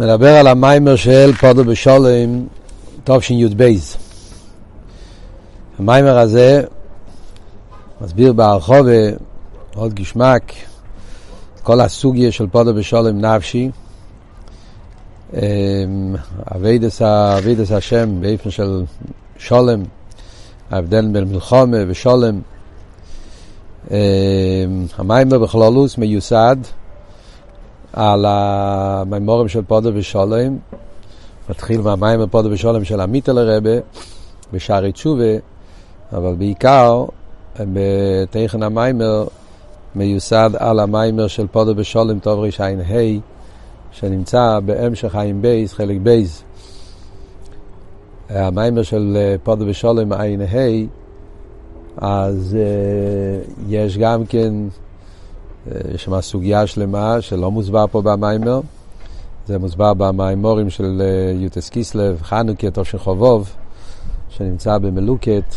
נדבר על המיימר של פודו בשולם, תשי"ב. המיימר הזה מסביר בהרחובה עוד גשמק כל הסוגיה של פודו בשולם נפשי. אבידס, אבידס השם באופן של שולם, ההבדל בין מלחומה ושולם. המיימר בכלולוס מיוסד על המאמרים של פדה בשלום, מתחיל מהמאמר פדה בשלום של המיטעלער רבי בשערי תשובה, אבל בעיקר בתוכן המאמר מיוסד על המאמר של פדה בשלום תער"ה, שנמצא בהמשך תער"ב, חלק ב'. המאמר של פדה בשלום תער"ה, אז אה, יש גם כן יש שם סוגיה שלמה שלא מוסבר פה במאמר. זה מוסבר במאמרים של י"ט כסלו, חנוכה, תשכ"ו, שנמצא במלוקט,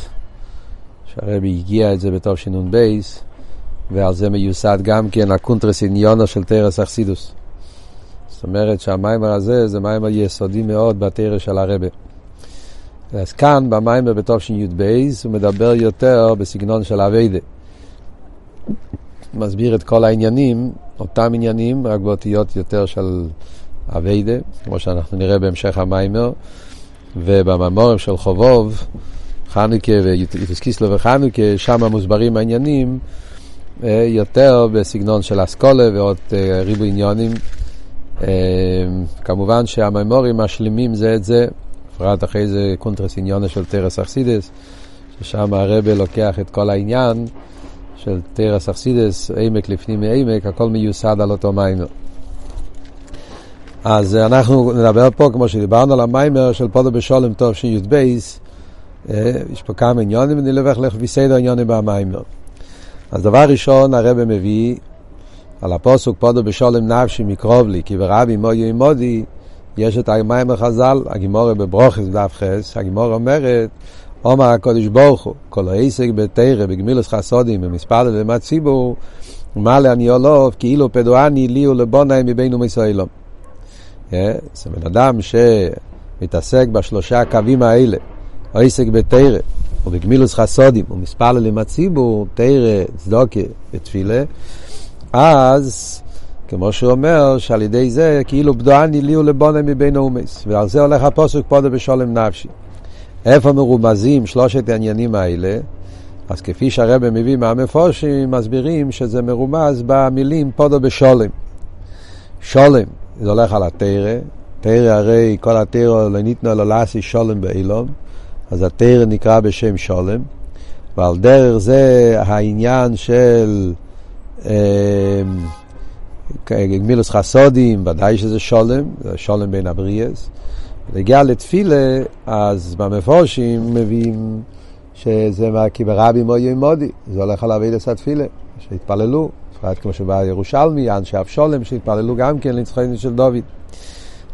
שהרבי הגיה את זה בתשנ"ב, ועל זה מיוסד גם כן הקונטרס עניינה של תורת החסידות. זאת אומרת שהמאמר הזה זה מאמר יסודי מאוד בתורת של הרבי. אז כאן במאמר בתשי"ב הוא מדבר יותר בסגנון של עבודה. מסביר את כל העניינים, אותם עניינים, רק באותיות יותר של עבודה, כמו שאנחנו נראה בהמשך המאמר, ובמאמרים של כ"ו, חנוכה וי"ט כסלו וחנוכה, שם מוסברים העניינים אה, יותר בסגנון של השכלה ועוד אה, ריבוי עניינים. אה, כמובן שהמאמרים משלימים זה את זה, בפרט אחרי זה קונטרס עניינה של תורת החסידות, ששם הרבה לוקח את כל העניין. של תרס אכסידס, עמק לפנים מעמק, הכל מיוסד על אותו מיימר. אז אנחנו נדבר פה, כמו שדיברנו על המיימר של פודו בשולם טוב של י"ב, יש פה כמה עניונים, ואני נלך לך בסדר עניונים במיימר. אז דבר ראשון, הרב מביא על הפוסוק פודו בשולם נפשי מקרוב לי, כי ברבי מויו מודי, יש את המיימר חז"ל, הגימורה בברוכס דף חס, הגימורה אומרת, אומר הקודש ברוך הוא, כל העסק בתרא, בגמילוס חסודים, במספר ללמד ציבור, מה לעני עולוב, כאילו פדואני לי ולבונאי מבינו מישראלום. זה בן אדם שמתעסק בשלושה הקווים האלה, העסק בתרא, ובגמילוס חסודים, ומספר ללמד ציבור, תרא, צדוקה ותפילה, אז כמו שהוא אומר, שעל ידי זה כאילו בדואני לי ולבונאי מבינו אומס, ועל זה הולך הפוסק פודו בשולם נפשי. איפה מרומזים שלושת העניינים האלה? אז כפי שהרבא מביא מהמפורשים, מסבירים שזה מרומז במילים פודו בשולם. שולם, זה הולך על התרא, תרא הרי כל התרא לא ניתנו אלא לעשי שולם באילום, אז התרא נקרא בשם שולם, ועל דרך זה העניין של אה, גמילוס חסודים, ודאי שזה שולם, זה שולם בין הבריאס. נגיע לתפילה, אז במפורשים מביאים שזה מה כי ברבי מויו מודי, זה הולך על אבידס התפילה, שהתפללו, בפרט כמו שבא ירושלמי, אנשי אבשולם, שהתפללו גם כן לנצחנו של דוד.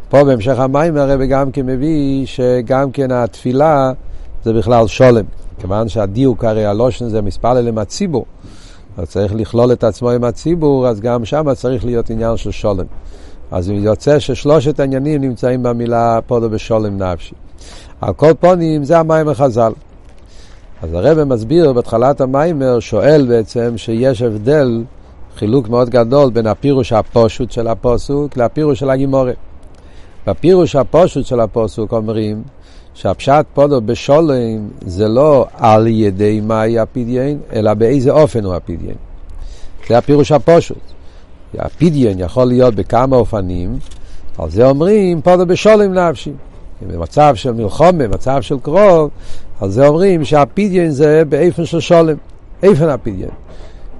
פה בהמשך המים הרבי גם כן מביא שגם כן התפילה זה בכלל שולם, כיוון שהדיוק הרי הלושן זה מספר להם הציבור, אז צריך לכלול את עצמו עם הציבור, אז גם שם צריך להיות עניין של שולם. אז יוצא ששלושת העניינים נמצאים במילה פודו בשולם נפשי. על כל פונים זה המים החז"ל. אז הרב מסביר בתחילת המיימר, שואל בעצם שיש הבדל, חילוק מאוד גדול בין הפירוש הפושוט של הפוסוק לפירוש של הגימורה. בפירוש הפושוט של הפוסוק אומרים שהפשט פודו בשולם זה לא על ידי מהי הפדיין, אלא באיזה אופן הוא הפדיין. זה הפירוש הפושוט. הפדיון יכול להיות בכמה אופנים, על זה אומרים פודו בשולם נפשי. במצב של מלחום, במצב של קרוב, על זה אומרים שהפדיון זה באיפן של שולם, איפן הפדיון.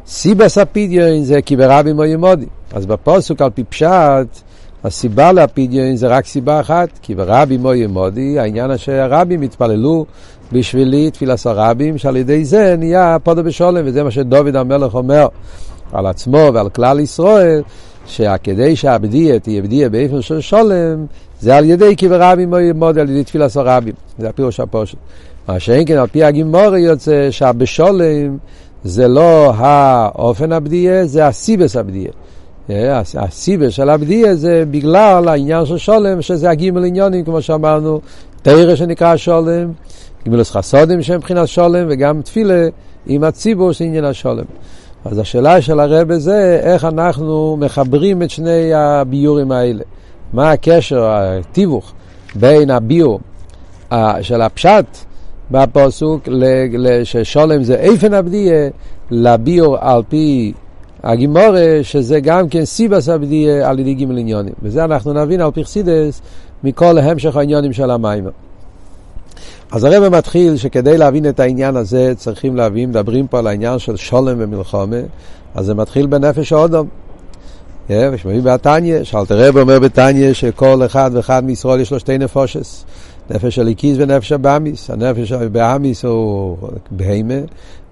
סיבס הפדיון זה כי ברבי מויה מודי. אז בפוסוק על פי פשט, הסיבה לפדיון זה רק סיבה אחת, כי ברבי מויה מודי, העניין שהרבים התפללו בשבילי תפילת הרבים, שעל ידי זה נהיה פודו בשולם, וזה מה שדוד המלך אומר. על עצמו ועל כלל ישראל, שכדי שהבדיה תהיה בדיה באיפן של שולם, זה על ידי כי ברבים מוד על ידי תפילת הרבים. זה הפירוש הפושט. מה שאין כן על פי הגימורי יוצא שהבשולם זה לא האופן הבדיה, זה הסיבס הבדיה. הסיבה של הבדיה זה בגלל העניין של שולם, שזה הגימל עניונים, כמו שאמרנו, תרא שנקרא שולם, גימלוס חסודים שהם מבחינת שולם, וגם תפילה עם הציבור של עניין השולם. אז השאלה של הרבה זה איך אנחנו מחברים את שני הביורים האלה. מה הקשר, התיווך, בין הביור של הפשט בפוסוק, ששולם זה איפן הבדיה, לביור על פי הגימורה, שזה גם כן סיבס הבדיה על ידי גימל עניונים. וזה אנחנו נבין על פי חסידס מכל המשך העניונים של המים. אז הרב מתחיל שכדי להבין את העניין הזה צריכים להבין, מדברים פה על העניין של שולם ומלחומה, אז זה מתחיל בנפש האודום. ושמעים בתניא, שאלתר רב אומר בתניא שכל אחד ואחד מישראל יש לו שתי נפושס. נפש הליקיס ונפש הבאמיס. הנפש הבאמיס הוא בהמה,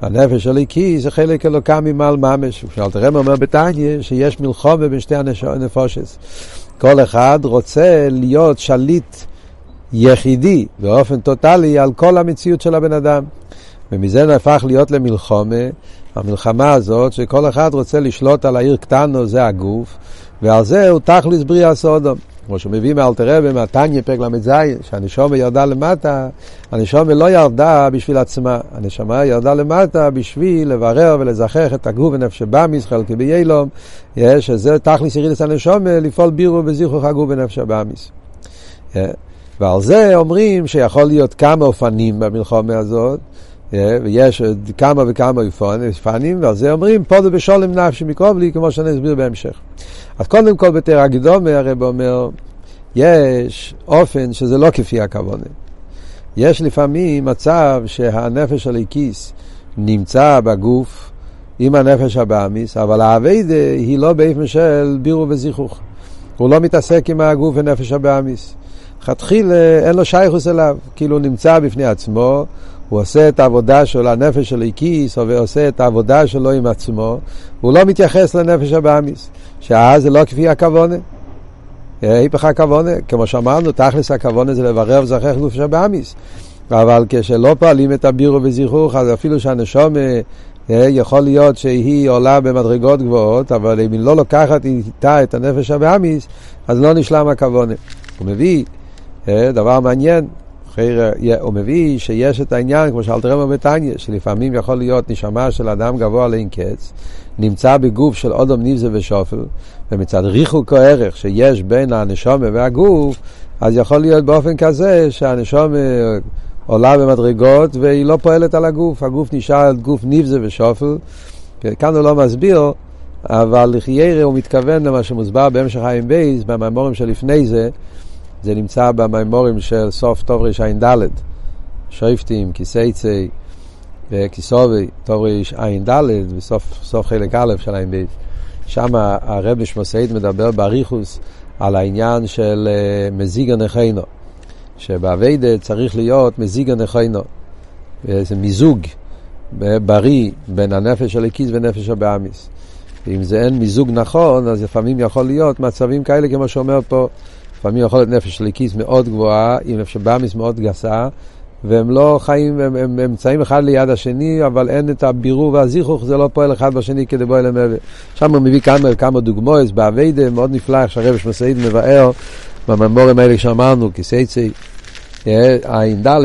הנפש הליקיס זה חלק אלוקם ממעל ממש. שאלתר רב אומר בתניא שיש מלחומה בין שתי הנפושס. כל אחד רוצה להיות שליט יחידי באופן טוטאלי על כל המציאות של הבן אדם. ומזה נהפך להיות למלחומה, המלחמה הזאת שכל אחד רוצה לשלוט על העיר קטנו, זה הגוף, ועל זה הוא תכלס בריאה סודום. כמו שמביא מאלתר רבי, מהתניא פרק ל"ז, שהנשומה ירדה למטה, הנשומה לא ירדה בשביל עצמה, הנשמה ירדה למטה בשביל לברר ולזכח את הגוף ונפש הבאמיס, חלקי ביילום, שזה תכלס ירידס הנשומה, לפעול בירו בזיכרוך הגוף ונפש הבאמיס. ועל זה אומרים שיכול להיות כמה אופנים במלחומה הזאת, ויש כמה וכמה אופנים, ועל זה אומרים פודו בשולם נפשי מקרובלי, כמו שאני אסביר בהמשך. אז קודם כל בתר הקדומה הרב אומר, יש אופן שזה לא כפי הכוונה. יש לפעמים מצב שהנפש הליקיס נמצא בגוף עם הנפש הבאמיס, אבל האביידה היא לא באופן של בירו וזיכוך. הוא לא מתעסק עם הגוף ונפש הבאמיס. לכתחילה אין לו שייכוס אליו, כאילו הוא נמצא בפני עצמו, הוא עושה את העבודה של הנפש של איקיס, ועושה את העבודה שלו עם עצמו, הוא לא מתייחס לנפש הבאמיס, שאז זה לא כפי הכוונה. היפך הכוונה, כמו שאמרנו, תכלס הכוונה זה לברר ולזכח נפש הבאמיס. אבל כשלא פועלים את הבירו וזיכוך, אז אפילו שהנשום יכול להיות שהיא עולה במדרגות גבוהות, אבל אם היא לא לוקחת איתה את הנפש הבאמיס, אז לא נשלם הכוונה. הוא מביא דבר מעניין, הוא מביא שיש את העניין, כמו שאלת רמר בתניא, שלפעמים יכול להיות נשמה של אדם גבוה לאין קץ, נמצא בגוף של אודום ניבזה ושופל, ומצד ריחוק או ערך שיש בין הנשומה והגוף, אז יכול להיות באופן כזה שהנשומה עולה במדרגות והיא לא פועלת על הגוף, הגוף נשאר גוף ניבזה ושופל. כאן הוא לא מסביר, אבל לחיירה הוא מתכוון למה שמוסבר בהמשך חיים בייס, במאמורים שלפני זה, זה נמצא במימורים של סוף טוב רע"ד, שויפטים, כיסייצי, כיסובי, טוב רע"ד, בסוף חלק א' של ע"ב. שם הרב נשמוסאית מדבר באריכוס על העניין של אה, מזיג הנכינו, שבאביידה צריך להיות מזיג הנכינו. זה מיזוג בריא בין הנפש של הקיס ונפש הבאמיס. אם זה אין מיזוג נכון, אז לפעמים יכול להיות מצבים כאלה, כמו שאומר פה, לפעמים יכול להיות נפש ליקיס מאוד גבוהה, עם נפש באמיס מאוד גסה, והם לא חיים, הם, נמצאים אחד ליד השני, אבל אין את הבירור והזיכוך, זה לא פועל אחד בשני כדי בוא אליהם. שם הוא מביא כמה, כמה דוגמאות, באביידה מאוד נפלא, איך שהרבש מסעיד מבאר, בממורים האלה שאמרנו, כסייצי, עין ד',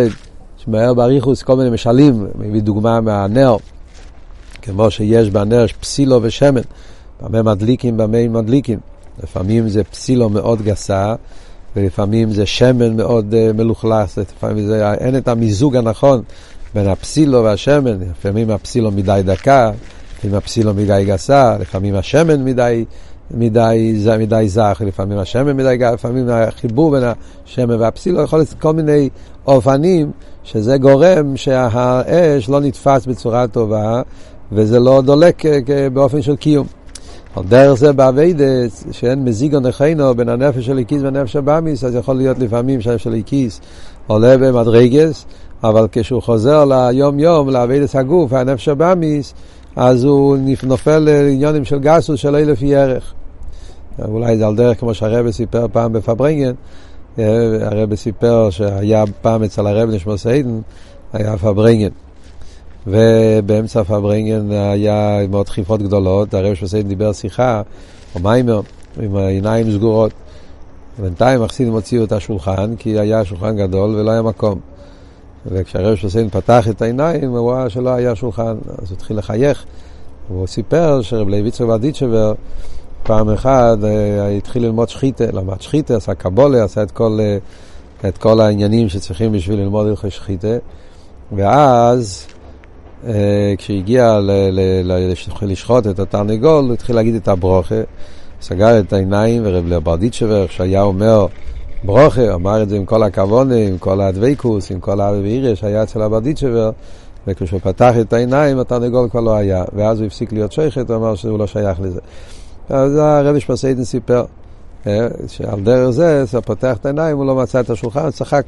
שמאר באריכוס כל מיני משלים, מביא דוגמה מהנר, כמו שיש בנר פסילו ושמן, במה מדליקים, במה מדליקים. לפעמים זה פסילו מאוד גסה, ולפעמים זה שמן מאוד uh, מלוכלס, לפעמים זה, אין את המיזוג הנכון בין הפסילו והשמן, לפעמים הפסילו מדי דקה, לפעמים הפסילו מדי גסה, לפעמים השמן מדי, מדי, מדי, מדי זך, לפעמים השמן מדי גסה, לפעמים החיבור בין השמן והפתילה יכול להיות כל מיני אופנים, שזה גורם שהאש לא נתפס בצורה טובה, וזה לא דולק אה, באופן של קיום. על דרך זה בעבודת, שאין מיזוג או נכונה בין הנפש האלוקית והנפש הבהמית, אז יכול להיות לפעמים שהנפש האלוקית עולה במדרגות, אבל כשהוא חוזר ליום יום, לעבודת הגוף, הנפש הבהמית, אז הוא נופל לעניינים של גסות שלא לפי ערך. אולי זה על דרך כמו שהרבי סיפר פעם בפארברענגען, הרבי סיפר שהיה פעם אצל הרבי נשמתו עדן, היה פארברענגען. ובאמצע פארברענגען היה מאוד דחיפות גדולות, הרבי נשמתו עדן דיבר שיחה, או מאמר, עם העיניים סגורות. בינתיים החסידים הוציאו את השולחן, כי היה שולחן גדול ולא היה מקום. וכשהרב שוסן פתח את העיניים, הוא ראה שלא היה שולחן, אז הוא התחיל לחייך. והוא סיפר שרב לוי יצחק ורדיצ'בר פעם אחת אה, התחיל ללמוד שחיתה, למד שחיתה, עשה קבולה, עשה את כל, אה, את כל העניינים שצריכים בשביל ללמוד הלכי שחיתה. ואז כשהגיע לשחוט את התרנגול, הוא התחיל להגיד את הברוכה, סגר את העיניים, ורב לברדיצ'בר, שהיה אומר ברוכה, אמר את זה עם כל הכוונה, עם כל הדוויקוס, עם כל האבי ואיריה שהיה אצל הברדיצ'בר, וכשהוא פתח את העיניים, התרנגול כבר לא היה, ואז הוא הפסיק להיות שייכת, הוא אמר שהוא לא שייך לזה. אז הרבי שפסיידן סיפר, אה, שעל דרך זה, כשהוא פותח את העיניים, הוא לא מצא את השולחן, הוא צחק.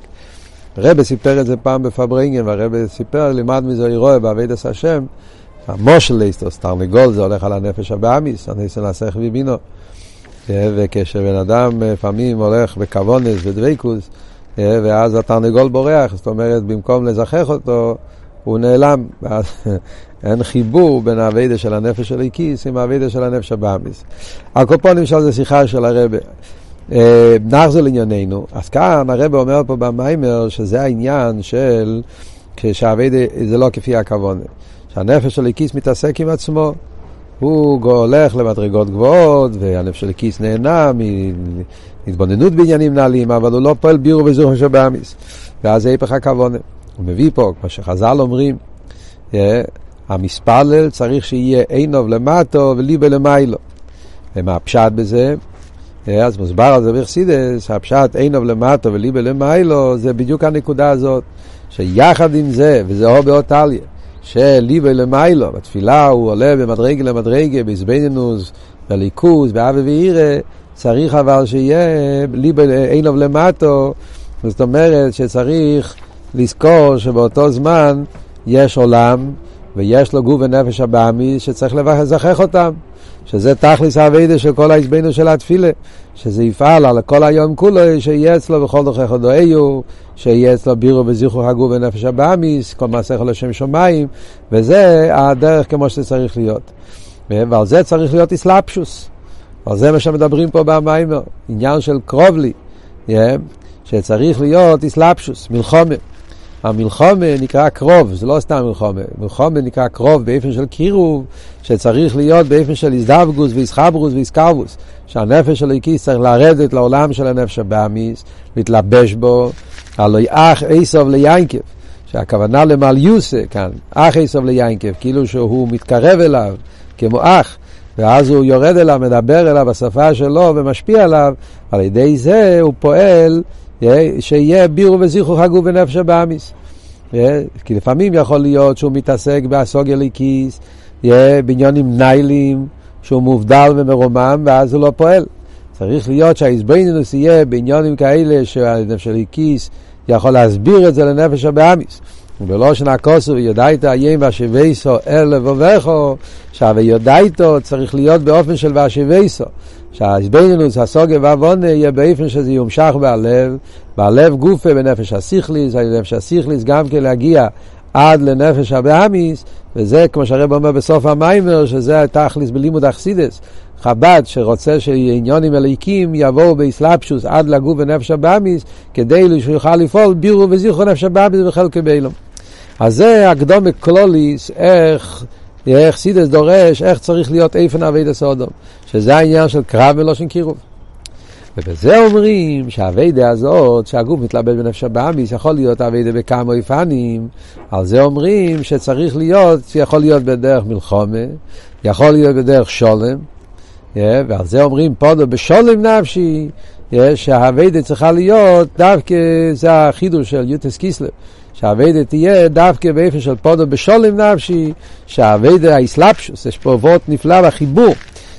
הרבי סיפר את זה פעם בפברינגן, והרבי סיפר, לימד מזה אירוע בעבידת השם, המושל ליסטוס, תרנגול זה הולך על הנפש הבאמיס, הניסן להסך ובינו. וכשבן אדם לפעמים הולך בכוונס ודבקוס, ואז התרנגול בורח, זאת אומרת, במקום לזכח אותו, הוא נעלם. ואז אין חיבור בין האביידה של הנפש של איקיס עם האביידה של הנפש הבאמיס. הקופונים של זה שיחה של הרבה. נחזור לענייננו. אז כאן הרבה אומר פה במיימר שזה העניין של כשהאביידה זה לא כפי הכוונה. שהנפש של איקיס מתעסק עם עצמו. הוא הולך למדרגות גבוהות, והנפש של הכיס נהנה מהתבוננות בעניינים נעלים, אבל הוא לא פועל בירו וזוכר שבאמיס. ואז זה היפך הכוונה. הוא מביא פה, כמו שחז"ל אומרים, המספלל צריך שיהיה עינוב למטו וליבה למיילו. ומה הפשט בזה? אז מוסבר על זה בחסידס, הפשט עינוב למטו וליבה למיילו, זה בדיוק הנקודה הזאת, שיחד עם זה, וזה או באותליה, שליבי למיילו, בתפילה הוא עולה במדרגה למדרגה, בעזבנינוס, בליכוז, באבי ואירא, צריך אבל שיהיה ליבי אינוב למטו, זאת אומרת שצריך לזכור שבאותו זמן יש עולם ויש לו גוף ונפש הבאמי שצריך לזכח אותם. שזה תכלס האביידה של כל העזבנו של התפילה, שזה יפעל על כל היום כולו, שיהיה אצלו בכל דרכי חודאיו, שיהיה אצלו בירו וזיכרו הגור בנפש הבאמיס, כל מעשה כל השם שמיים, וזה הדרך כמו שזה צריך להיות. ועל זה צריך להיות אסלאפשוס. על זה מה שמדברים פה במיימר, עניין של קרוב לי, yeah, שצריך להיות אסלאפשוס, מלחומה. המלחומה נקרא קרוב, זה לא סתם מלחומה, מלחומה נקרא קרוב באופן של קירוב, שצריך להיות באופן של איזדבגוס ואיסחברוס ואיסקרבוס, שהנפש של הקיס צריך לרדת לעולם של הנפש הבאמיס, להתלבש בו, הלא אח איסוב ליינקב, שהכוונה למליוסה כאן, אח איסוב ליינקב, כאילו שהוא מתקרב אליו כמו אח, ואז הוא יורד אליו, מדבר אליו בשפה שלו ומשפיע עליו, על ידי זה הוא פועל שיהיה בירו וזיכרו חגו בנפש הבאמיס. כי לפעמים יכול להיות שהוא מתעסק באסוגיה ליקיס, בעניונים ניילים, שהוא מובדל ומרומם, ואז הוא לא פועל. צריך להיות שהאיזבנינוס יהיה בעניונים כאלה שהנפש הליקיס יכול להסביר את זה לנפש הבאמיס. ובלושן הכוסו ויודעית איים ואשיבייסו אל לבובכו, שהוויודעיתו צריך להיות באופן של ואשיבייסו. שהאיזבנינוס, הסוגיה והעוונה יהיה באופן שזה יומשך בהלב, בהלב גופה בנפש הסיכליס, הנפש הסיכליס גם כן להגיע עד לנפש הבאמיס, וזה כמו שהרב אומר בסוף המיימר, שזה התכליס בלימוד אכסידס. חב"ד שרוצה שעניינים אלוקיים יבואו בהתלבשות עד לגוף בנפש הבהמית, כדי שהוא יוכל לפעול בירור וזיכוך נפש הבהמית וחלקו בעולם. אז זה הקדמה כללית, איך, איך חסידות דורש, איך צריך להיות אופן עבודת האדם, שזה העניין של קרב מלשון קירוב. ובזה אומרים שהעבודה הזאת, שהגוף מתלבש בנפש הבהמית, יכול להיות עבודה בכמה אופנים, על זה אומרים שצריך להיות, שיכול להיות בדרך מלחמה, יכול להיות בדרך שלום, יא, ועל זה אומרים פדה בשלום נפשי, יא, שהעבודה צריכה להיות, דווקא זה החידוש של י"ט כסלו, שהעבודה תהיה דווקא באופן של פדה בשלום נפשי, שהעבודה ההתלבשות, יש פה וורט נפלא בחיבור.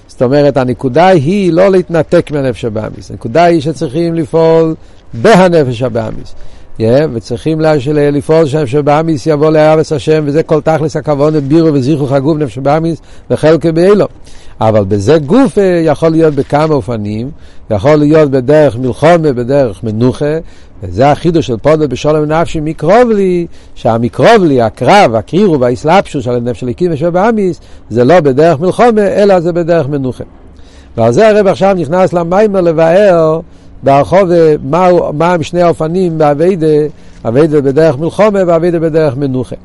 זאת אומרת, הנקודה היא לא להתנתק מהנפש הבהמית, הנקודה היא שצריכים לפעול בהנפש הבהמית. יא, וצריכים לפעול שהנפש הבהמית יבוא לאהבת השם, וזה כל תכלית העבודה, בירור וזיכוך הגוף נפש הבהמית וחלקי באילו. אבל בזה גוף יכול להיות בכמה אופנים, יכול להיות בדרך מלחומה, בדרך מנוחה, וזה החידוש של פודל בשולם נפשי מקרוב לי, שהמקרוב לי, הקרב, הקרירו והאסלאפשו של הנפש של הקים ושל באמיס, זה לא בדרך מלחומה, אלא זה בדרך מנוחה. ועל זה הרב עכשיו נכנס למיימר לבאר ברחוב מה, מה שני האופנים באביידה, אביידה בדרך מלחומה ואביידה בדרך מנוחה.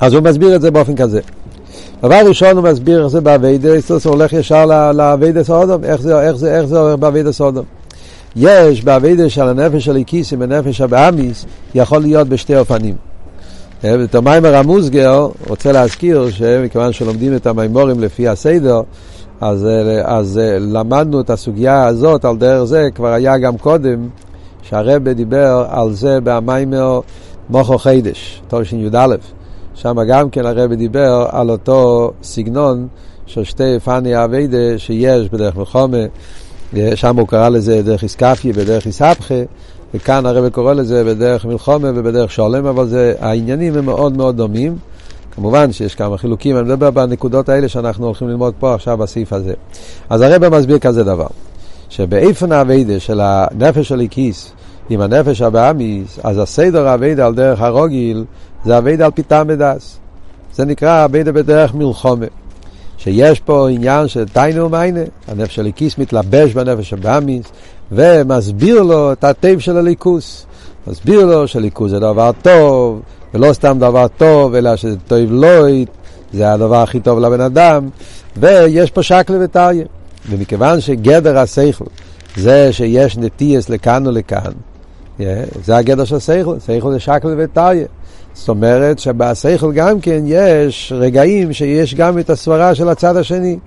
אז הוא מסביר את זה באופן כזה. דבר ראשון הוא מסביר איך זה באביידה, הוא הולך ישר לאביידה סודום, איך זה, איך זה, איך זה הולך באביידה סודום. יש באביידה של הנפש של איקיסים ונפש הבאמיס, יכול להיות בשתי אופנים. את המיימר המוסגר רוצה להזכיר שמכיוון שלומדים את המימורים לפי הסדר, אז, אז למדנו את הסוגיה הזאת על דרך זה, כבר היה גם קודם, שהרבא דיבר על זה במיימר מוחו חידש, תשי"א. שם גם כן הרבי דיבר על אותו סגנון של שתי פני אביידה שיש בדרך מלחומה, שם הוא קרא לזה דרך איסקפיה בדרך איסהפכה, וכאן הרבי קורא לזה בדרך מלחומה ובדרך שולם, אבל זה, העניינים הם מאוד מאוד דומים. כמובן שיש כמה חילוקים, אני מדבר בנקודות האלה שאנחנו הולכים ללמוד פה עכשיו בסעיף הזה. אז הרב מסביר כזה דבר, שבאיפן האביידה של הנפש של הכיס עם הנפש הבהמית, אז הסדר העבודה על דרך הרגיל זה עבודה על פי טעם ודעת. זה נקרא עבודה בדרך מלחמה. שיש פה עניין של טענה ומענה, הנפש האלוקית מתלבש בנפש הבהמית, ומסביר לו את הטוב של אלוקות. מסביר לו שאלוקות זה דבר טוב, ולא סתם דבר טוב, אלא שזה טוב לו, זה הדבר הכי טוב לבן אדם, ויש פה שקלא וטריא. ומכיוון שגדר השכל זה שיש נטייס לכאן ולכאן, זה הגדר של שכל, שכל זה שקלה וטריה. זאת אומרת שבשכל גם כן יש רגעים שיש גם את הסברה של הצד השני.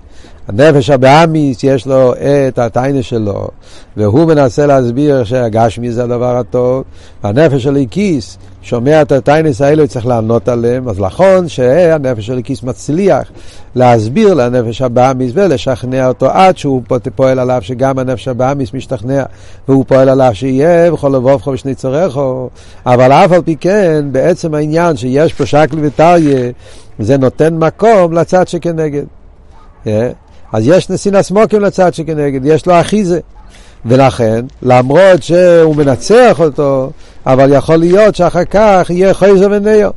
הנפש הבאמיס יש לו את הטיינה שלו, והוא מנסה להסביר שהגשמי זה הדבר הטוב, והנפש של איקיס שומע את הטיינס האלה וצריך לענות עליהם, אז נכון שהנפש של איקיס מצליח להסביר לנפש הבאמיס ולשכנע אותו עד שהוא פועל עליו שגם הנפש הבאמיס משתכנע והוא פועל עליו שיהיה וכל לבובכו ושני צורךו, אבל אף על פי כן בעצם העניין שיש פה שקל וטריה זה נותן מקום לצד שכנגד. Yeah. אה? אז יש נסין סמוקים לצד שכנגד, יש לו אחיזה. ולכן, למרות שהוא מנצח אותו, אבל יכול להיות שאחר כך יהיה חייזר ונאו.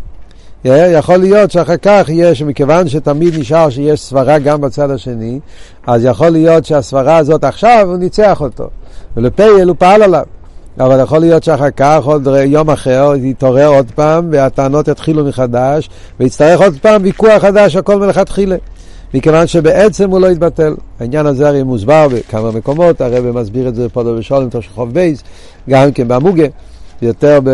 יכול להיות שאחר כך יהיה, שמכיוון שתמיד נשאר שיש סברה גם בצד השני, אז יכול להיות שהסברה הזאת עכשיו הוא ניצח אותו. ולפייל הוא פעל עליו. אבל יכול להיות שאחר כך, עוד יום אחר, יתעורר עוד פעם, והטענות יתחילו מחדש, ויצטרך עוד פעם ויכוח חדש, הכל מלכתחילה. מכיוון שבעצם הוא לא יתבטל. העניין הזה הרי מוסבר בכמה מקומות, הרב מסביר את זה פה בשולם תושכוב בייס, גם כן בעמוגה, יותר, ב,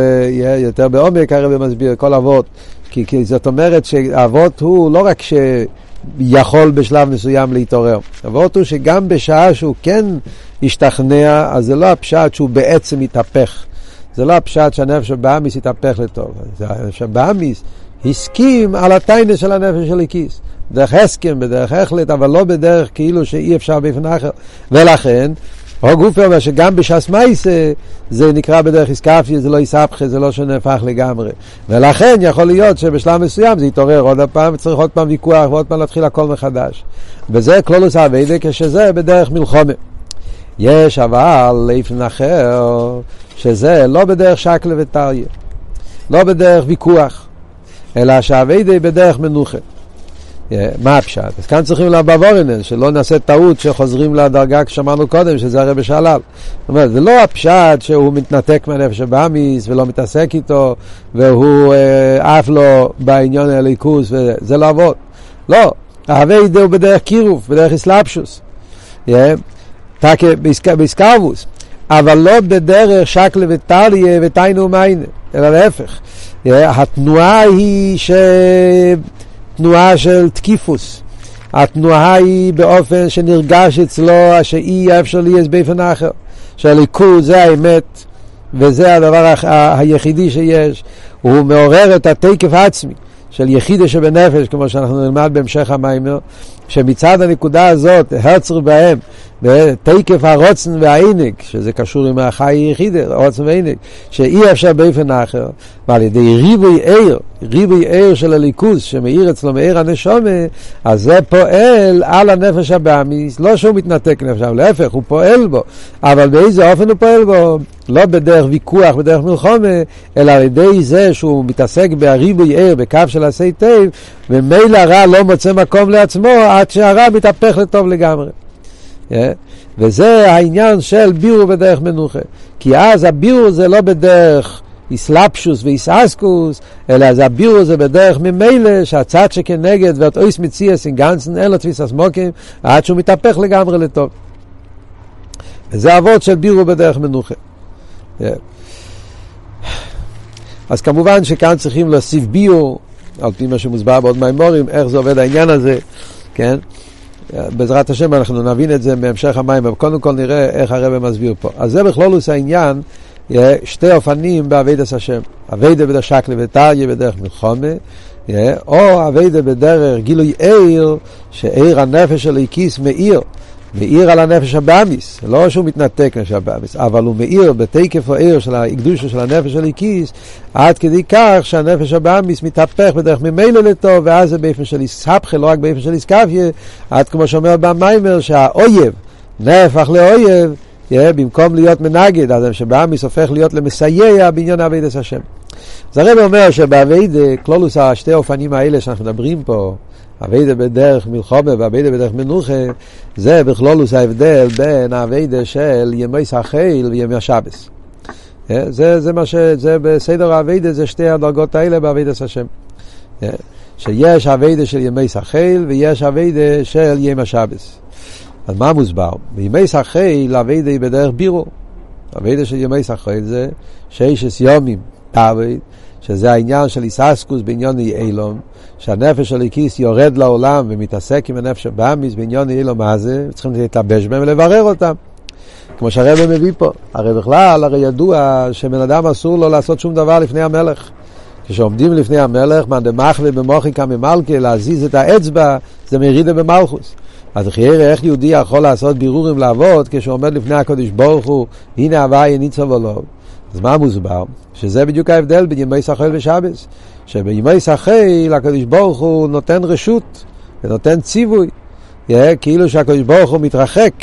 יותר בעומק הרב מסביר כל אבות, כי, כי זאת אומרת שאבות הוא לא רק שיכול בשלב מסוים להתעורר, אבות הוא שגם בשעה שהוא כן השתכנע, אז זה לא הפשט שהוא בעצם מתהפך. זה לא הפשט שהנפש הבאמיס יתהפך לטוב. הנפש הבאמיס הסכים על הטיינס של הנפש של הכיס. בדרך הסכם, בדרך החלט, אבל לא בדרך כאילו שאי אפשר באופן אחר. ולכן, גופי אומר שגם בש"ס מייסה זה נקרא בדרך איסקפיה, זה לא איסבכה, זה לא שנהפך לגמרי. ולכן יכול להיות שבשלב מסוים זה יתעורר עוד פעם, וצריך עוד פעם ויכוח ועוד פעם להתחיל הכל מחדש. וזה קלולוס אביידה כשזה בדרך מלחומה. יש אבל לאיפן אחר, שזה לא בדרך שקלה וטריה, לא בדרך ויכוח, אלא שהאביידה בדרך מנוחה. מה הפשט? אז כאן צריכים לבבורנן, שלא נעשה טעות שחוזרים לדרגה כשאמרנו קודם, שזה הרבי שלל. זאת אומרת, זה לא הפשט שהוא מתנתק מהנפש הבאמיס ולא מתעסק איתו, והוא אה, עף לו בעניין הליכוס, וזה לא עבוד. לא, האביידה הוא בדרך קירוף, בדרך אסלאפשוס. באסקרבוס. אבל לא בדרך שקלה וטליה ותיינו מיינה, אלא להפך. התנועה היא ש... תנועה של תקיפוס. התנועה היא באופן שנרגש אצלו שאי אפשר להיות באופן אחר. שהליכוד זה האמת וזה הדבר היחידי שיש. הוא מעורר את התקף העצמי של יחידה שבנפש, כמו שאנחנו נלמד בהמשך המיימר, שמצד הנקודה הזאת, הרצר בהם, בתקף הרוצן והעינג, שזה קשור עם החי היחיד, הרוצן והעינג, שאי אפשר באופן אחר, ועל ידי ריבוי עיר, ריבוי עיר של הליכוז, שמאיר אצלו מאיר הנשומה, אז זה פועל על הנפש הבאמיס, לא שהוא מתנתק נפש, אבל להפך, הוא פועל בו, אבל באיזה אופן הוא פועל בו? לא בדרך ויכוח, בדרך מלחומה, אלא על ידי זה שהוא מתעסק בריבוי עיר, בקו של עשי תיב, ומילא הרע לא מוצא מקום לעצמו עד שהרע מתהפך לטוב לגמרי. וזה העניין של בירו בדרך מנוחה. כי אז הבירו זה לא בדרך איסלפשוס ואיסאסקוס, אלא זה הבירו זה בדרך ממילא, שהצד שכנגד ואת אויס מציאס אין גנצן, אין לו תפיסס מוקים, עד שהוא מתהפך לגמרי לטוב. וזה אבות של בירו בדרך מנוחה. אז כמובן שכאן צריכים להוסיף ביור, על פי מה שמוסבר בעוד מימורים, איך זה עובד העניין הזה, כן? בעזרת השם אנחנו נבין את זה בהמשך המאמר, אבל קודם כל נראה איך הרבי מסביר פה. אז זה בכללות העניין, שתי אופנים בעבודת השם. עבודה בדרך שקלא וטריא בדרך מלחמה, או עבודה בדרך גילוי אור, שאור הנפש האלוקית מאיר. מאיר על הנפש הבהמית, לא שהוא מתנתק מהנפש הבהמית, אבל הוא מאיר בתוקף האור של הקדושה של הנפש האלוקית, עד כדי כך שהנפש הבהמית מתהפך בדרך ממילא לטוב, ואז זה באופן של אתהפכא, לא רק באופן של אתכפיא, עד כמו שאומר במאמר, שהאויב נהפך לאוהב, יא, במקום להיות מנגד, אז נפש הבהמית הופך להיות למסייע בעניין עבודת השם. אז הרבי אומר שבעבודה, כללות השתי האופנים האלה שאנחנו מדברים פה, עבודה בדרך מלחמה ועבודה בדרך מנוחה, זה בכללות ההבדל בין העבודה של ימי החול ויום השבת. זה, זה מה ש... זה בסדר העבודה, זה שתי הדרגות האלה בעבודת השם. שיש אביידה של ימי סחיל ויש אביידה של ימי השבס. אז מה מוסבר? בימי סחיל אביידה היא בדרך בירו. אביידה של ימי סחיל זה ששת יומים, תאוויד. שזה העניין של איססקוס בעניון אילום, שהנפש של איקיס יורד לעולם ומתעסק עם הנפש הבאמיס בעניון אילום מה זה, צריכים להתלבש בהם ולברר אותם. כמו שהרבא מביא פה, הרי בכלל, הרי ידוע שבן אדם אסור לו לעשות שום דבר לפני המלך. כשעומדים לפני המלך, מאן דמחווה במוחיקה ממלכה, להזיז את האצבע, זה מרידה במלכוס. אז חיירה, איך יהודי יכול לעשות בירורים לעבוד כשהוא עומד לפני הקדוש ברוך הוא, הנה הוואי ניצוב עולו. אז מה מוסבר? שזה בדיוק ההבדל בין ימי שחל ושבס. שבימי שחל הקדוש ברוך הוא נותן רשות ונותן ציווי. Yeah, כאילו שהקדוש ברוך הוא מתרחק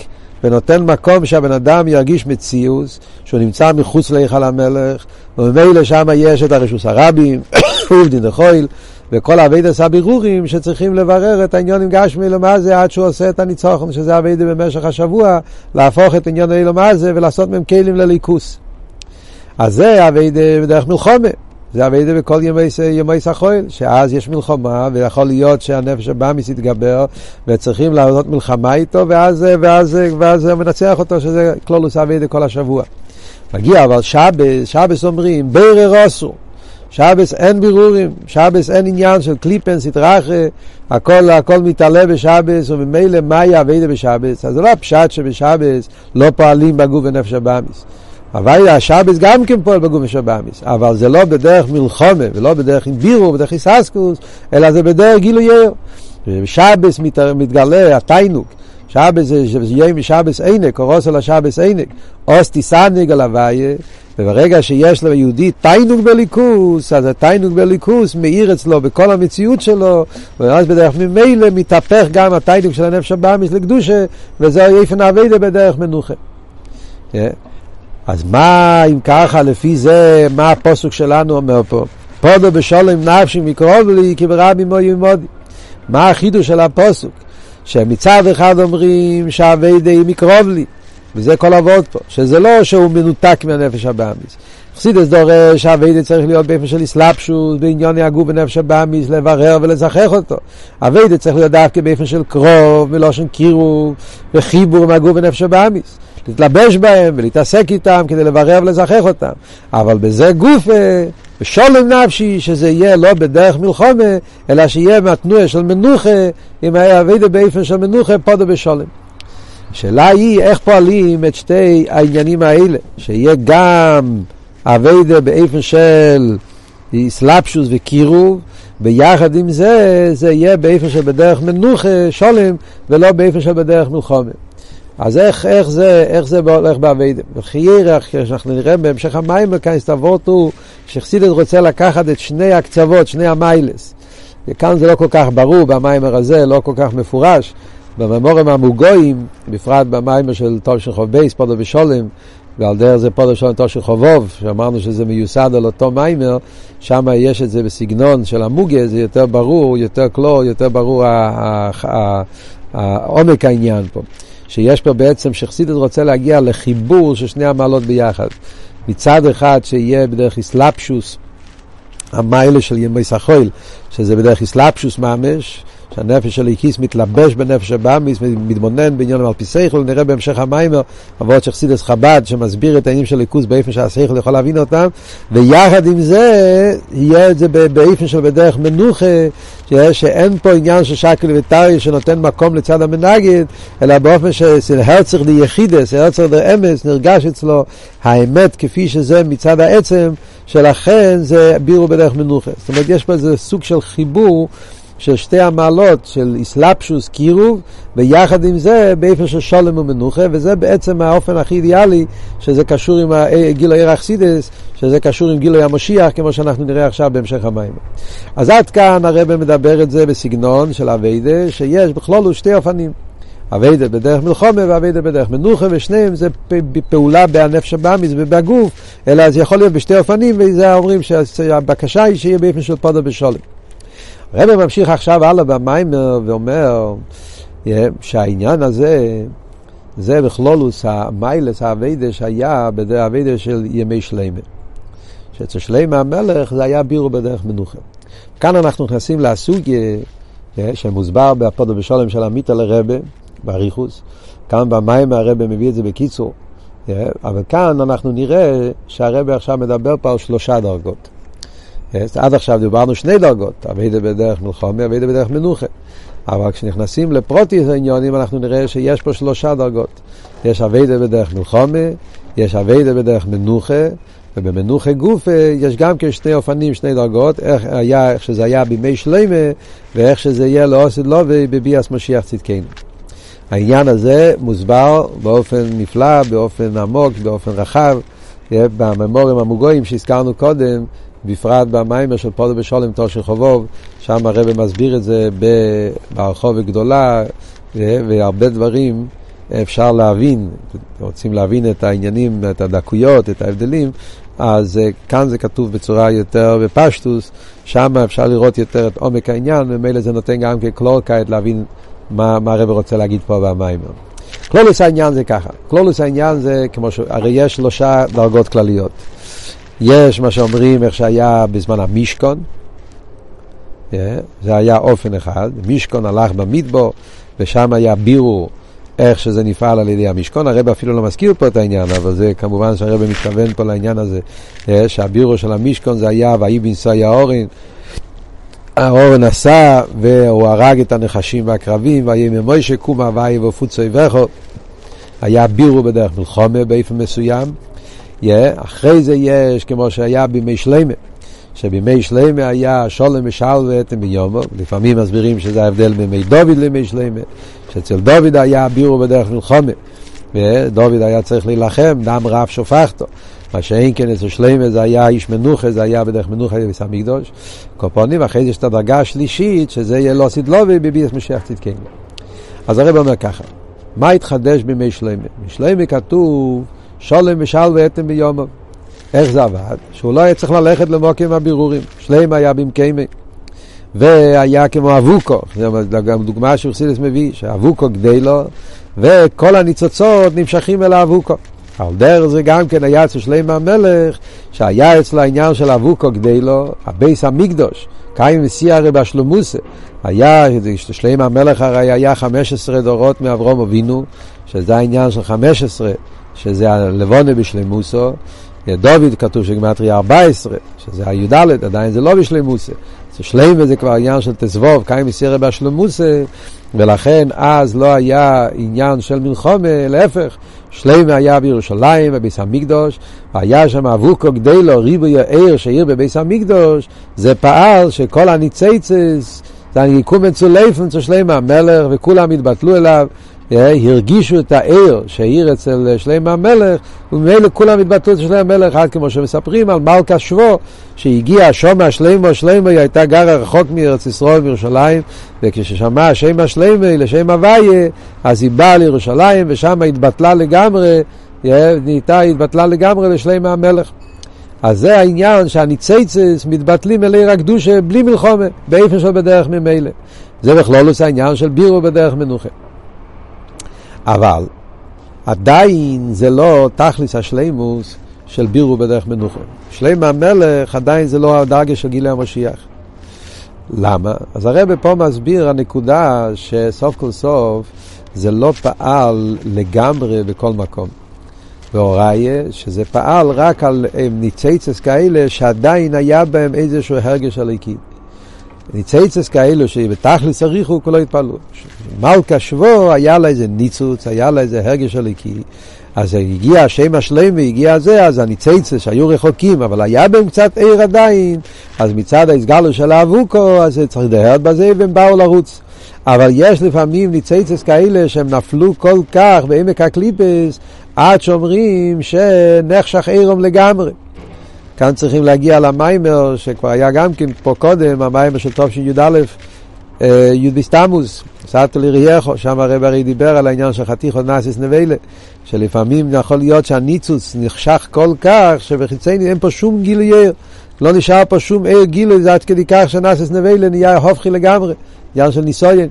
ונותן מקום שהבן אדם ירגיש מציאוס, שהוא נמצא מחוץ להיכל המלך, וממילא שם יש את הרשוס הרבים, עובדין דחויל, וכל אבידס הבירורים שצריכים לברר את העניין עם גשמי למה זה עד שהוא עושה את הניצוחון, שזה אבידה במשך השבוע, להפוך את עניין האילומה זה ולעשות מהם כלים לליכוס. אז זה אביידה בדרך מלחומה. זה אביידה בכל ימי, ימי סחויל, שאז יש מלחמה, ויכול להיות שהנפש הבאמיס יתגבר, וצריכים לעשות מלחמה איתו, ואז, הוא מנצח אותו, שזה כלולוס אביידה כל השבוע. מגיע אבל שבס, שבס אומרים, בירר אסור. שבס אין בירורים, שבס אין עניין של קליפן, סטרחה, הכל, הכל מתעלה בשבס, וממילא מהי אביידה בשבס. אז זה לא הפשט שבשבס לא פועלים בגוף ונפש הבאמיס. הווי השבס גם כן פועל בגוף ושבאמיס, אבל זה לא בדרך מלחומה ולא בדרך בירו, בדרך איססקוס, אלא זה בדרך גילוי עיר. בשבס מת, מתגלה התיינוק, שבס זה יום שבס עינק, או רוס על השבס עינק, אוס תיסניג על הוויה, וברגע שיש ליהודי תיינוק בליכוס, אז התיינוק בליכוס מאיר אצלו בכל המציאות שלו, ואז בדרך ממילא מתהפך גם התיינוק של הנפש הבאמיס לקדושה, וזה איפן אביידה בדרך מנוחה. Yeah. אז מה אם ככה, לפי זה, מה הפוסק שלנו אומר פה? פודו בשולם נפשי מקרוב לי כי ברבי מוי ומודי. מה החידוש של הפוסק? שמצד אחד אומרים שהאביידה מקרוב לי, וזה כל אבות פה, שזה לא שהוא מנותק מהנפש הבאמיס. חסידס דורש שהאביידה צריך להיות באופן של אסלאפשוס, בעניון יגור בנפש הבאמיס, לברר ולזכח אותו. אביידה צריך להיות דווקא באופן של קרוב, מלושן קירוב, וחיבור מהגור בנפש הבאמיס. להתלבש בהם ולהתעסק איתם כדי לברר ולזכח אותם. אבל בזה גוף, בשולם נפשי, שזה יהיה לא בדרך מלחומה, אלא שיהיה מהתנועה של מנוחה, אם היה אבידה באיפן של מנוחה, פודו בשולם. השאלה היא איך פועלים את שתי העניינים האלה, שיהיה גם אבידה באיפן של סלפשוס וקירוב, ביחד עם זה, זה יהיה באיפן של בדרך מנוחה, שולם, ולא באיפן של בדרך מלחומה. אז איך, איך זה, איך זה הולך בעבודה? בערך, כשאנחנו נראה בהמשך המאמר, כאן הסתברות הוא שחסידות רוצה לקחת את שני הקצוות, שני המעלות. וכאן זה לא כל כך ברור במאמר הזה, לא כל כך מפורש. בממורים המוגויים, בפרט במיימר של טוב של חוב בייס, פודו ושולם, ועל דרך זה פודו ושולם טוב של חובוב, שאמרנו שזה מיוסד על אותו מאמר, שם יש את זה בסגנון של המוגה, זה יותר ברור, יותר קלאר, יותר ברור העומק העניין פה. שיש פה בעצם שחסידס רוצה להגיע לחיבור של שני המעלות ביחד. מצד אחד שיהיה בדרך אסלאפשוס, המיילה של ימי סחויל, שזה בדרך אסלאפשוס ממש, שהנפש של איקיס מתלבש בנפש הבאמיס, מתבונן בעניין על פי שכל, נראה בהמשך המיימר, עבוד שחסידס חב"ד, שמסביר את העניינים של ליכוס באיפן שהשכל יכול להבין אותם, ויחד עם זה, יהיה את זה באיפן של בדרך מנוחה, שאין פה עניין של שקל וטרי שנותן מקום לצד המנגד, אלא באופן של הרצח די יחידס, הרצח די אמס, נרגש אצלו האמת כפי שזה מצד העצם, שלכן זה בירו בדרך מנוחה. זאת אומרת, יש פה איזה סוג של חיבור. של שתי המעלות של איסלאפשוס קירוב, ויחד עם זה באיפה של שולם ומנוחה, וזה בעצם האופן הכי אידיאלי, שזה קשור עם גילוי ירחסידס, שזה קשור עם גילוי המשיח, כמו שאנחנו נראה עכשיו בהמשך המים. אז עד כאן הרב מדבר את זה בסגנון של אביידה, שיש בכלול שתי אופנים. אביידה בדרך מלחומה ואביידה בדרך מנוחה, ושניהם זה פעולה בנפש הבאמיס ובגוף, אלא זה יכול להיות בשתי אופנים, וזה אומרים שהבקשה היא שיהיה באופן של פודו בשולם. הרב ממשיך עכשיו הלאה במיימר ואומר yeah, שהעניין הזה, זה בכלולוס המיילס האביידה שהיה בדרך האביידה של ימי שלמה. שאצל שלמה המלך זה היה בירו בדרך מנוחה. כאן אנחנו נכנסים לסוגיה yeah, שמוסבר בהפודו בשולם של עמיתה לרבה, באריכוס. כאן במים הרבה מביא את זה בקיצור. Yeah, אבל כאן אנחנו נראה שהרבה עכשיו מדבר פה על שלושה דרגות. עד עכשיו דיברנו שני דרגות, אביידה בדרך מלחומה, אביידה בדרך מנוחה. אבל כשנכנסים לפרוטיס העניונים אנחנו נראה שיש פה שלושה דרגות. יש אביידה בדרך מלחומה, יש אביידה בדרך מנוחה, ובמנוחה גוף יש גם כן שני אופנים, שני דרגות, איך, היה, איך שזה היה בימי שלמה, ואיך שזה יהיה לאוסד לובי בביאס משיח צדקנו. העניין הזה מוסבר באופן נפלא, באופן עמוק, באופן רחב, בממורים המוגויים שהזכרנו קודם, בפרט במיימר של פודו בשולם תושי חובוב, שם הרב מסביר את זה בהרחבה גדולה, והרבה דברים אפשר להבין, רוצים להבין את העניינים, את הדקויות, את ההבדלים, אז אה, כאן זה כתוב בצורה יותר בפשטות, שם אפשר לראות יותר את עומק העניין, ומילא זה נותן גם א קלארקייט להבין מה, מה הרב רוצה להגיד פה במאמר. כללות העניין זה ככה, כללות העניין זה כמו ש... הרי יש שלושה דרגות כלליות. יש מה שאומרים איך שהיה בזמן המשכן, זה היה אופן אחד, משכון הלך במדבור ושם היה בירו איך שזה נפעל על ידי המשכון, הרב אפילו לא מזכיר פה את העניין, אבל זה כמובן שהרב מתכוון פה לעניין הזה, שהבירו של המשכון זה היה ויהי בנסי האורן, האורן עשה והוא הרג את הנחשים והקרבים, ויהי ממוישה קומה ויהי ופוצוי וכו, היה בירו בדרך מלחומה באיפה מסוים, אחרי זה יש, כמו שהיה בימי שלמה, שבימי שלמה היה שולם ושלוות ביומו, לפעמים מסבירים שזה ההבדל בימי דוד לימי שלמה, שאצל דוד היה בירו בדרך מלחומה, ודוד היה צריך להילחם, דם רב שופכתו. מה שאין כן אצל שלמה זה היה איש מנוחה, זה היה בדרך מנוחה בביס המקדוש. קופונים, אחרי זה יש את הדרגה השלישית, שזה יהיה לא סדלובי בביס משיח צדקנו. אז הרב אומר ככה, מה התחדש בימי שלמה? בשלמה כתוב שולם ושל ואתם ביומם. איך זה עבד? שהוא לא היה צריך ללכת למוקים הבירורים. שלם היה במקיימי. והיה כמו אבוקו, זו גם דוגמה שאוכסילס מביא, שאבוקו גדי לו, וכל הניצוצות נמשכים אל האבוקו. על דרך זה גם כן היה אצל שלם המלך, שהיה אצלו העניין של אבוקו גדי לו, הבייס המקדוש, קיים ושיא הרי בשלומוסה. היה, שלם המלך הרי היה 15 דורות מאברום אבינו, שזה העניין של 15 שזה הלבונה בשלמוסו, דוד כתוב שגמטריה 14, שזה הי"ד, עדיין זה לא בשלמוסה. זה שלם וזה כבר עניין של תזבוב, קיים מסירה בשלמוסה, ולכן אז לא היה עניין של מלחומה, להפך, שלם היה בירושלים, בביס המקדוש, והיה שם אבוקו גדי לו ריבוי העיר שעיר בביס המקדוש, זה פעל שכל הניציצס, זה היקום מצולפן של שלם המלך, וכולם התבטלו אליו. הרגישו את העיר שהעיר אצל שלמה המלך, וממילא כולם התבטאו אצל שלמה המלך, עד כמו שמספרים על מלכה שבו, שהגיע שומע שלמה, שלמה היא הייתה גרה רחוק מארץ ישראל מירושלים, וכששמעה שמה שלמה לשם הוויה, אז היא באה לירושלים, ושם התבטלה לגמרי, נהייתה, התבטלה לגמרי לשלמה המלך. אז זה העניין שהניציצס מתבטלים אלי רק דושה בלי מלחומה, באיפה של בדרך ממילא. זה בכלולוס העניין של בירו בדרך מנוחה. אבל עדיין זה לא תכלס השלימוס של בירו בדרך מנוחה. שלם המלך עדיין זה לא הדרגה של גילי המשיח. למה? אז הרב פה מסביר הנקודה שסוף כל סוף זה לא פעל לגמרי בכל מקום. והוראיה, שזה פעל רק על ניציצס כאלה שעדיין היה בהם איזשהו הרגש הליקי. ניציצס כאלו שבתכלס הריחו כולו התפעלו. מלכה שבו היה לה איזה ניצוץ, היה לה איזה הרגש הליקי. אז הגיע השם השלם והגיע זה, אז הניציצס שהיו רחוקים, אבל היה בהם קצת עיר עדיין, אז מצד ההסגלו של האבוקו, אז צריך לדהר בזה והם באו לרוץ. אבל יש לפעמים ניציצס כאלה שהם נפלו כל כך בעמק הקליפס, עד שאומרים שנחשך עירום לגמרי. כאן צריכים להגיע למיימר, שכבר היה גם כן פה קודם, המיימר של טוב של י"א, אה, י' בסתמוס, סעתו לירייכו, שם הרב הרי דיבר על העניין של חתיכו נאסיס נבלה, שלפעמים יכול להיות שהניצוץ נחשך כל כך, שבחיצני אין פה שום גילוי עיר, לא נשאר פה שום עיר גילוי, זה עד כדי כך שנאסיס נבלה נהיה הופכי לגמרי, עניין של ניסויין.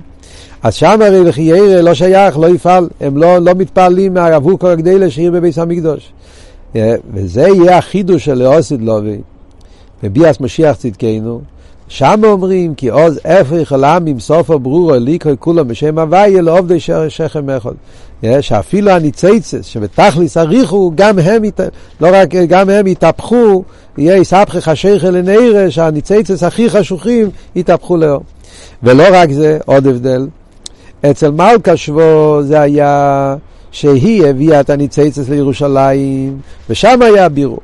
אז שם הרי לכי ירא לא שייך, לא יפעל, הם לא, לא מתפעלים כל הגדלה שעיר בביס המקדוש. וזה יהיה החידוש של לאוסיד לובי, בביאס משיח צדקנו, שם אומרים כי עוז אפריך עולם סוף הברור אליקו כולם בשם הוויה לעובדי שכם אחד. שאפילו הניציצס שבתכליס אריכו גם הם, לא רק גם הם יתהפכו, יהיה יספחי חשיכה לנעירה שהניציצס הכי חשוכים יתהפכו לאור. ולא רק זה, עוד הבדל, אצל מלכה שבו זה היה שהיא הביאה את הניציצס לירושלים, ושם היה בירו.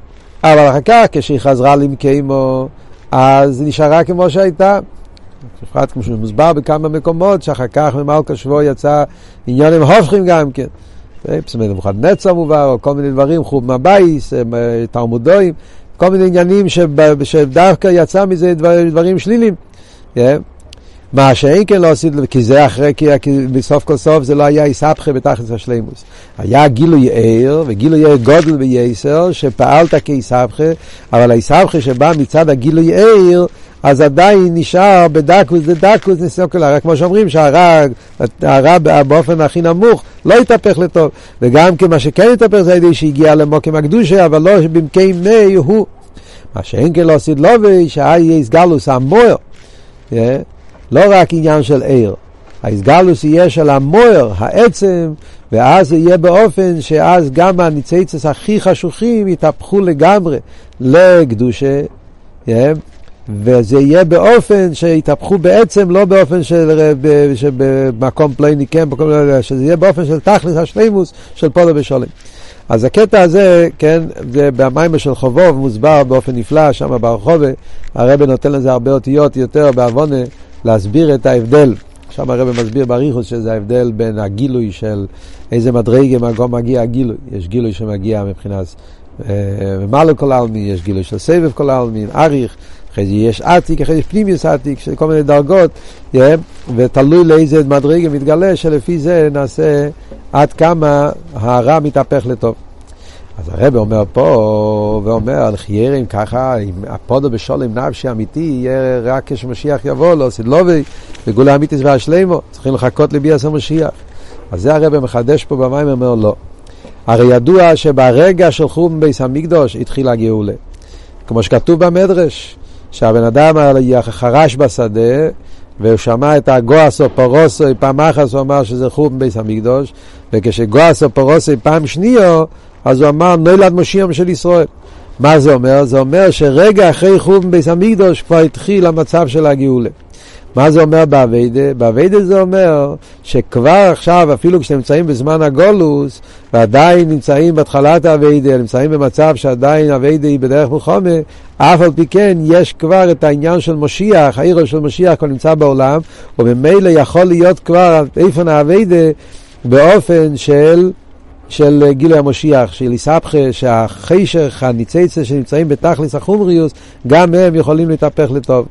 אבל אחר כך, כשהיא חזרה למקיימו, אז נשארה כמו שהייתה. בפרט כמו שמוסבר בכמה מקומות, שאחר כך ממלכה שבו יצא עניונים הופכים גם כן. אומרת, מוכן נצר מובא, או כל מיני דברים, חוב מבייס, אה, תלמודויים, כל מיני עניינים שדווקא יצא מזה דברים, דברים שלילים. מה שאין כן לא עשית, כי זה אחרי, כי, כי בסוף כל סוף זה לא היה איסבכה בתכלס השלימוס. היה גילוי ער, וגילוי ער גודל בייסר, שפעלת כאיסבכה, אבל האיסבכה שבא מצד הגילוי ער, אז עדיין נשאר בדקוס דדקוס ניסיוקלה, רק כמו שאומרים שהרע הרע באופן הכי נמוך לא התהפך לטוב, וגם כמה שכן התהפך זה ידי שהגיע למוקם הקדושה, אבל לא במקי מי הוא. מה שאין כן לא עשית לובי, שהיה יסגלוס המוער. לא רק עניין של עיר. האיסגלוס יהיה של המוער, העצם, ואז זה יהיה באופן שאז גם הניציצס הכי חשוכים יתהפכו לגמרי לקדושה, yeah, וזה יהיה באופן שיתהפכו בעצם, לא באופן של, שבמקום פלייני כן, שזה יהיה באופן של תכלס השלימוס של פולו ושולם. אז הקטע הזה, כן, זה במים של חובוב מוסבר באופן נפלא, שם ברחובה, הרב נותן לזה הרבה אותיות יותר בעוונה. להסביר את ההבדל. שם הרב מסביר בריחוס שזה ההבדל בין הגילוי של איזה מדרגה מגום מגיע הגילוי. יש גילוי שמגיע מבחינת אה, ממלא כל העלמין, יש גילוי של סבב כל העלמין, אריך, אחרי זה יש עתיק, אחרי זה פנימיוס עתיק, כל מיני דרגות, yeah, ותלוי לאיזה מדרגה מתגלה, שלפי זה נעשה עד כמה הרע מתהפך לטוב. אז הרב אומר פה, ואומר, חיירים ככה, אם הפודו בשולם נפשי אמיתי, יהיה רק כשמשיח יבוא לו, סדלובי, וגולה אמיתיס והשלימו, צריכים לחכות לביאס המשיח. אז זה הרב מחדש פה במים, אומר לא. הרי ידוע שברגע של חום ביס המקדוש התחילה הגאולה. כמו שכתוב במדרש, שהבן אדם חרש בשדה, והוא שמע את הגועס או פרוסו פעם אחת, הוא אמר שזה חום ביס המקדוש, וכשגועס או פרוסו פעם שנייה, אז הוא אמר נולד משיח של ישראל. מה זה אומר? זה אומר שרגע אחרי חורבן ביס המקדוש כבר התחיל המצב של הגאולה. מה זה אומר באביידה? באביידה זה אומר שכבר עכשיו, אפילו כשנמצאים בזמן הגולוס, ועדיין נמצאים בהתחלת האביידה, נמצאים במצב שעדיין האביידה היא בדרך מלחומה, אף על פי כן יש כבר את העניין של משיח, העיר של משיח כבר נמצא בעולם, וממילא יכול להיות כבר איפן האביידה באופן של של גילוי המשיח, של איסבכה, שהחישך, הניציצה שנמצאים בתכלס החומריוס, גם הם יכולים להתהפך לטוב.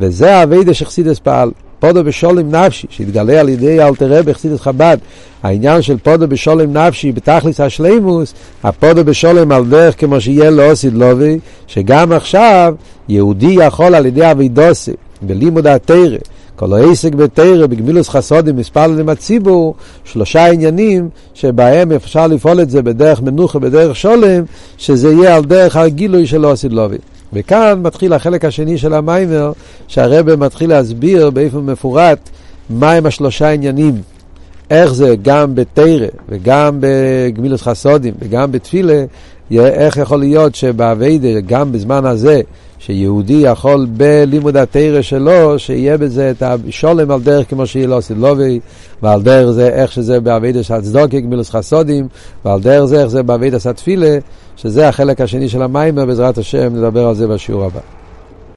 וזה האביידה שחסידס פעל. פודו בשולם נפשי, שהתגלה על ידי אלתר רבי חסידס חב"ד, העניין של פודו בשולם נפשי בתכלס השלימוס, הפודו בשולם על דרך כמו שיהיה לאוסיד לובי, שגם עכשיו יהודי יכול על ידי אבידוסי, בלימוד התרא, כל העסק בתרא, בגמילוס חסודים, מספר להם הציבור, שלושה עניינים שבהם אפשר לפעול את זה בדרך מנוחה, בדרך שולם, שזה יהיה על דרך הגילוי של אוסיד לובי. וכאן מתחיל החלק השני של המיימר, שהרבא מתחיל להסביר באופן מפורט מהם השלושה עניינים. איך זה גם בתרא וגם בגמילוס חסודים וגם בתפילה, איך יכול להיות שבאביידה, גם בזמן הזה, שיהודי יכול בלימוד התרא שלו, שיהיה בזה את השולם על דרך כמו שיהיה לו סילובי, ועל דרך זה איך שזה באביידה של הצדוקי, גמילוס חסודים, ועל דרך זה איך זה באביידה של התפילה, שזה החלק השני של המיימר, בעזרת השם נדבר על זה בשיעור הבא.